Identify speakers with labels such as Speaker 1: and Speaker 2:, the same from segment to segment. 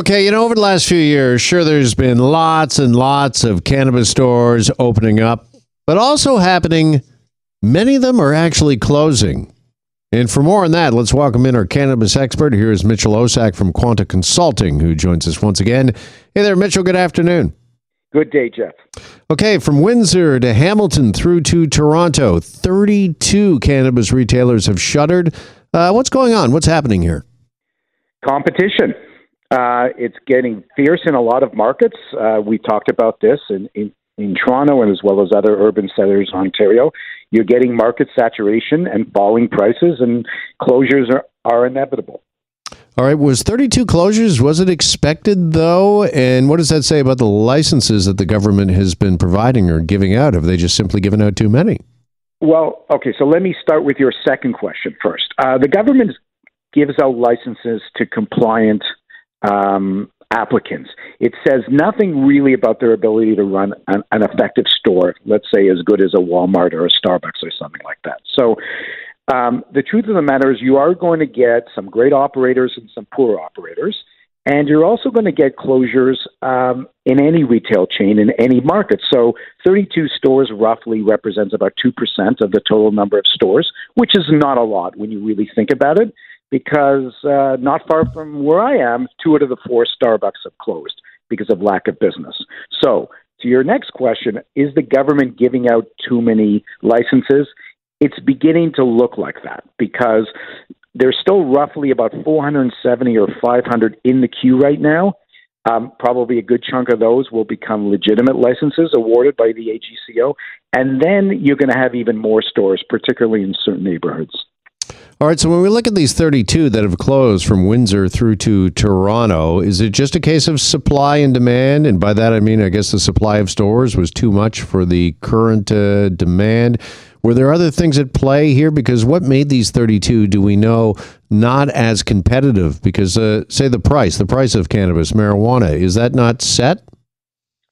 Speaker 1: Okay, you know, over the last few years, sure, there's been lots and lots of cannabis stores opening up, but also happening, many of them are actually closing. And for more on that, let's welcome in our cannabis expert. Here is Mitchell Osak from Quanta Consulting, who joins us once again. Hey there, Mitchell. Good afternoon.
Speaker 2: Good day, Jeff.
Speaker 1: Okay, from Windsor to Hamilton through to Toronto, 32 cannabis retailers have shuttered. Uh, what's going on? What's happening here?
Speaker 2: Competition. Uh, it's getting fierce in a lot of markets. Uh, we talked about this in, in, in Toronto and as well as other urban centers, in Ontario. You're getting market saturation and falling prices, and closures are, are inevitable.
Speaker 1: All right, was 32 closures, was it expected though? And what does that say about the licenses that the government has been providing or giving out? Have they just simply given out too many?
Speaker 2: Well, okay, so let me start with your second question first. Uh, the government gives out licenses to compliant um, applicants. It says nothing really about their ability to run an, an, effective store, let's say as good as a Walmart or a Starbucks or something like that. So um, the truth of the matter is you are going to get some great operators and some poor operators. And you're also going to get closures um, in any retail chain in any market. So 32 stores roughly represents about 2% of the total number of stores, which is not a lot when you really think about it because uh, not far from where I am, two out of the four Starbucks have closed because of lack of business. So, to your next question, is the government giving out too many licenses? It's beginning to look like that because there's still roughly about 470 or 500 in the queue right now. Um, probably a good chunk of those will become legitimate licenses awarded by the AGCO. And then you're going to have even more stores, particularly in certain neighborhoods.
Speaker 1: All right, so when we look at these 32 that have closed from Windsor through to Toronto, is it just a case of supply and demand? And by that I mean, I guess the supply of stores was too much for the current uh, demand. Were there other things at play here? Because what made these 32, do we know, not as competitive? Because, uh, say, the price, the price of cannabis, marijuana, is that not set?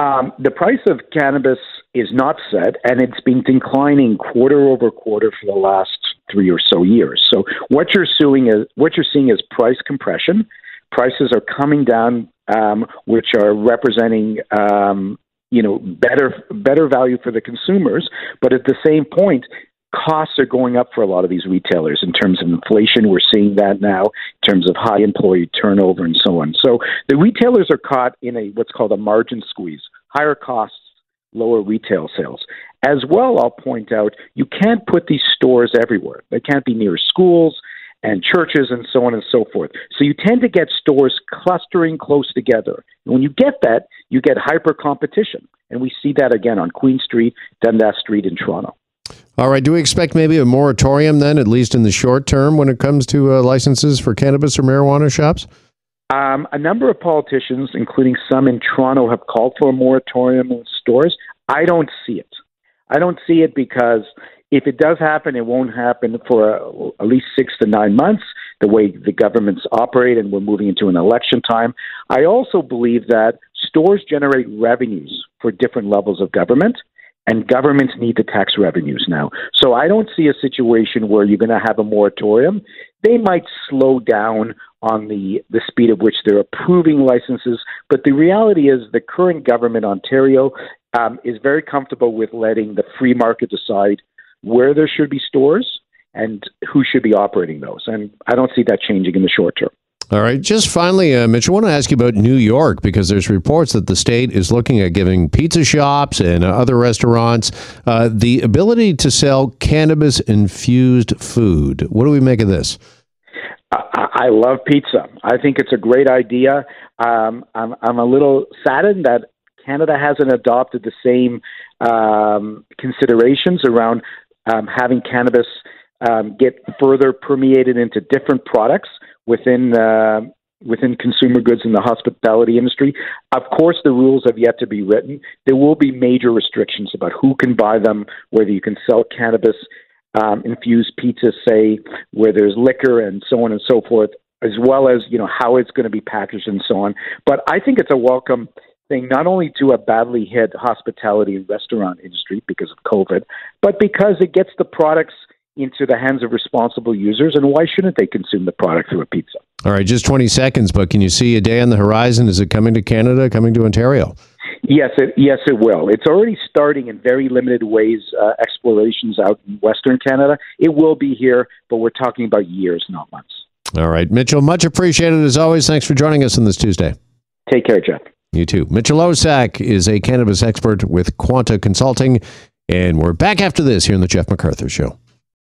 Speaker 2: Um, the price of cannabis is not set, and it's been declining quarter over quarter for the last three or so years. So what you're suing is what you're seeing is price compression. Prices are coming down, um, which are representing um, you know better better value for the consumers. But at the same point, costs are going up for a lot of these retailers in terms of inflation. We're seeing that now in terms of high employee turnover and so on. So the retailers are caught in a what's called a margin squeeze. Higher costs, lower retail sales. As well, I'll point out you can't put these stores everywhere. They can't be near schools and churches and so on and so forth. So you tend to get stores clustering close together. And when you get that, you get hyper competition. And we see that again on Queen Street, Dundas Street in Toronto.
Speaker 1: All right. Do we expect maybe a moratorium then, at least in the short term, when it comes to uh, licenses for cannabis or marijuana shops?
Speaker 2: Um, a number of politicians, including some in Toronto, have called for a moratorium on stores. I don't see it. I don't see it because if it does happen, it won't happen for uh, at least six to nine months, the way the governments operate, and we're moving into an election time. I also believe that stores generate revenues for different levels of government, and governments need the tax revenues now. So I don't see a situation where you're going to have a moratorium. They might slow down on the, the speed at which they're approving licenses, but the reality is the current government, Ontario, um, is very comfortable with letting the free market decide where there should be stores and who should be operating those. And I don't see that changing in the short term.
Speaker 1: All right. Just finally, uh, Mitch, I want to ask you about New York because there's reports that the state is looking at giving pizza shops and uh, other restaurants uh, the ability to sell cannabis infused food. What do we make of this?
Speaker 2: I, I love pizza. I think it's a great idea. Um, I'm, I'm a little saddened that Canada hasn't adopted the same um, considerations around um, having cannabis um, get further permeated into different products within uh, within consumer goods in the hospitality industry. Of course, the rules have yet to be written. There will be major restrictions about who can buy them, whether you can sell cannabis um, infused pizzas, say, where there's liquor and so on and so forth, as well as you know how it's going to be packaged and so on. But I think it's a welcome thing, not only to a badly hit hospitality and restaurant industry because of COVID, but because it gets the products into the hands of responsible users, and why shouldn't they consume the product through a pizza?
Speaker 1: All right, just 20 seconds, but can you see a day on the horizon? Is it coming to Canada, coming to Ontario?
Speaker 2: Yes, it, yes, it will. It's already starting in very limited ways, uh, explorations out in Western Canada. It will be here, but we're talking about years, not months.
Speaker 1: All right, Mitchell, much appreciated as always. Thanks for joining us on this Tuesday.
Speaker 2: Take care, Jeff.
Speaker 1: You too. Mitchell Osak is a cannabis expert with Quanta Consulting, and we're back after this here in the Jeff MacArthur Show.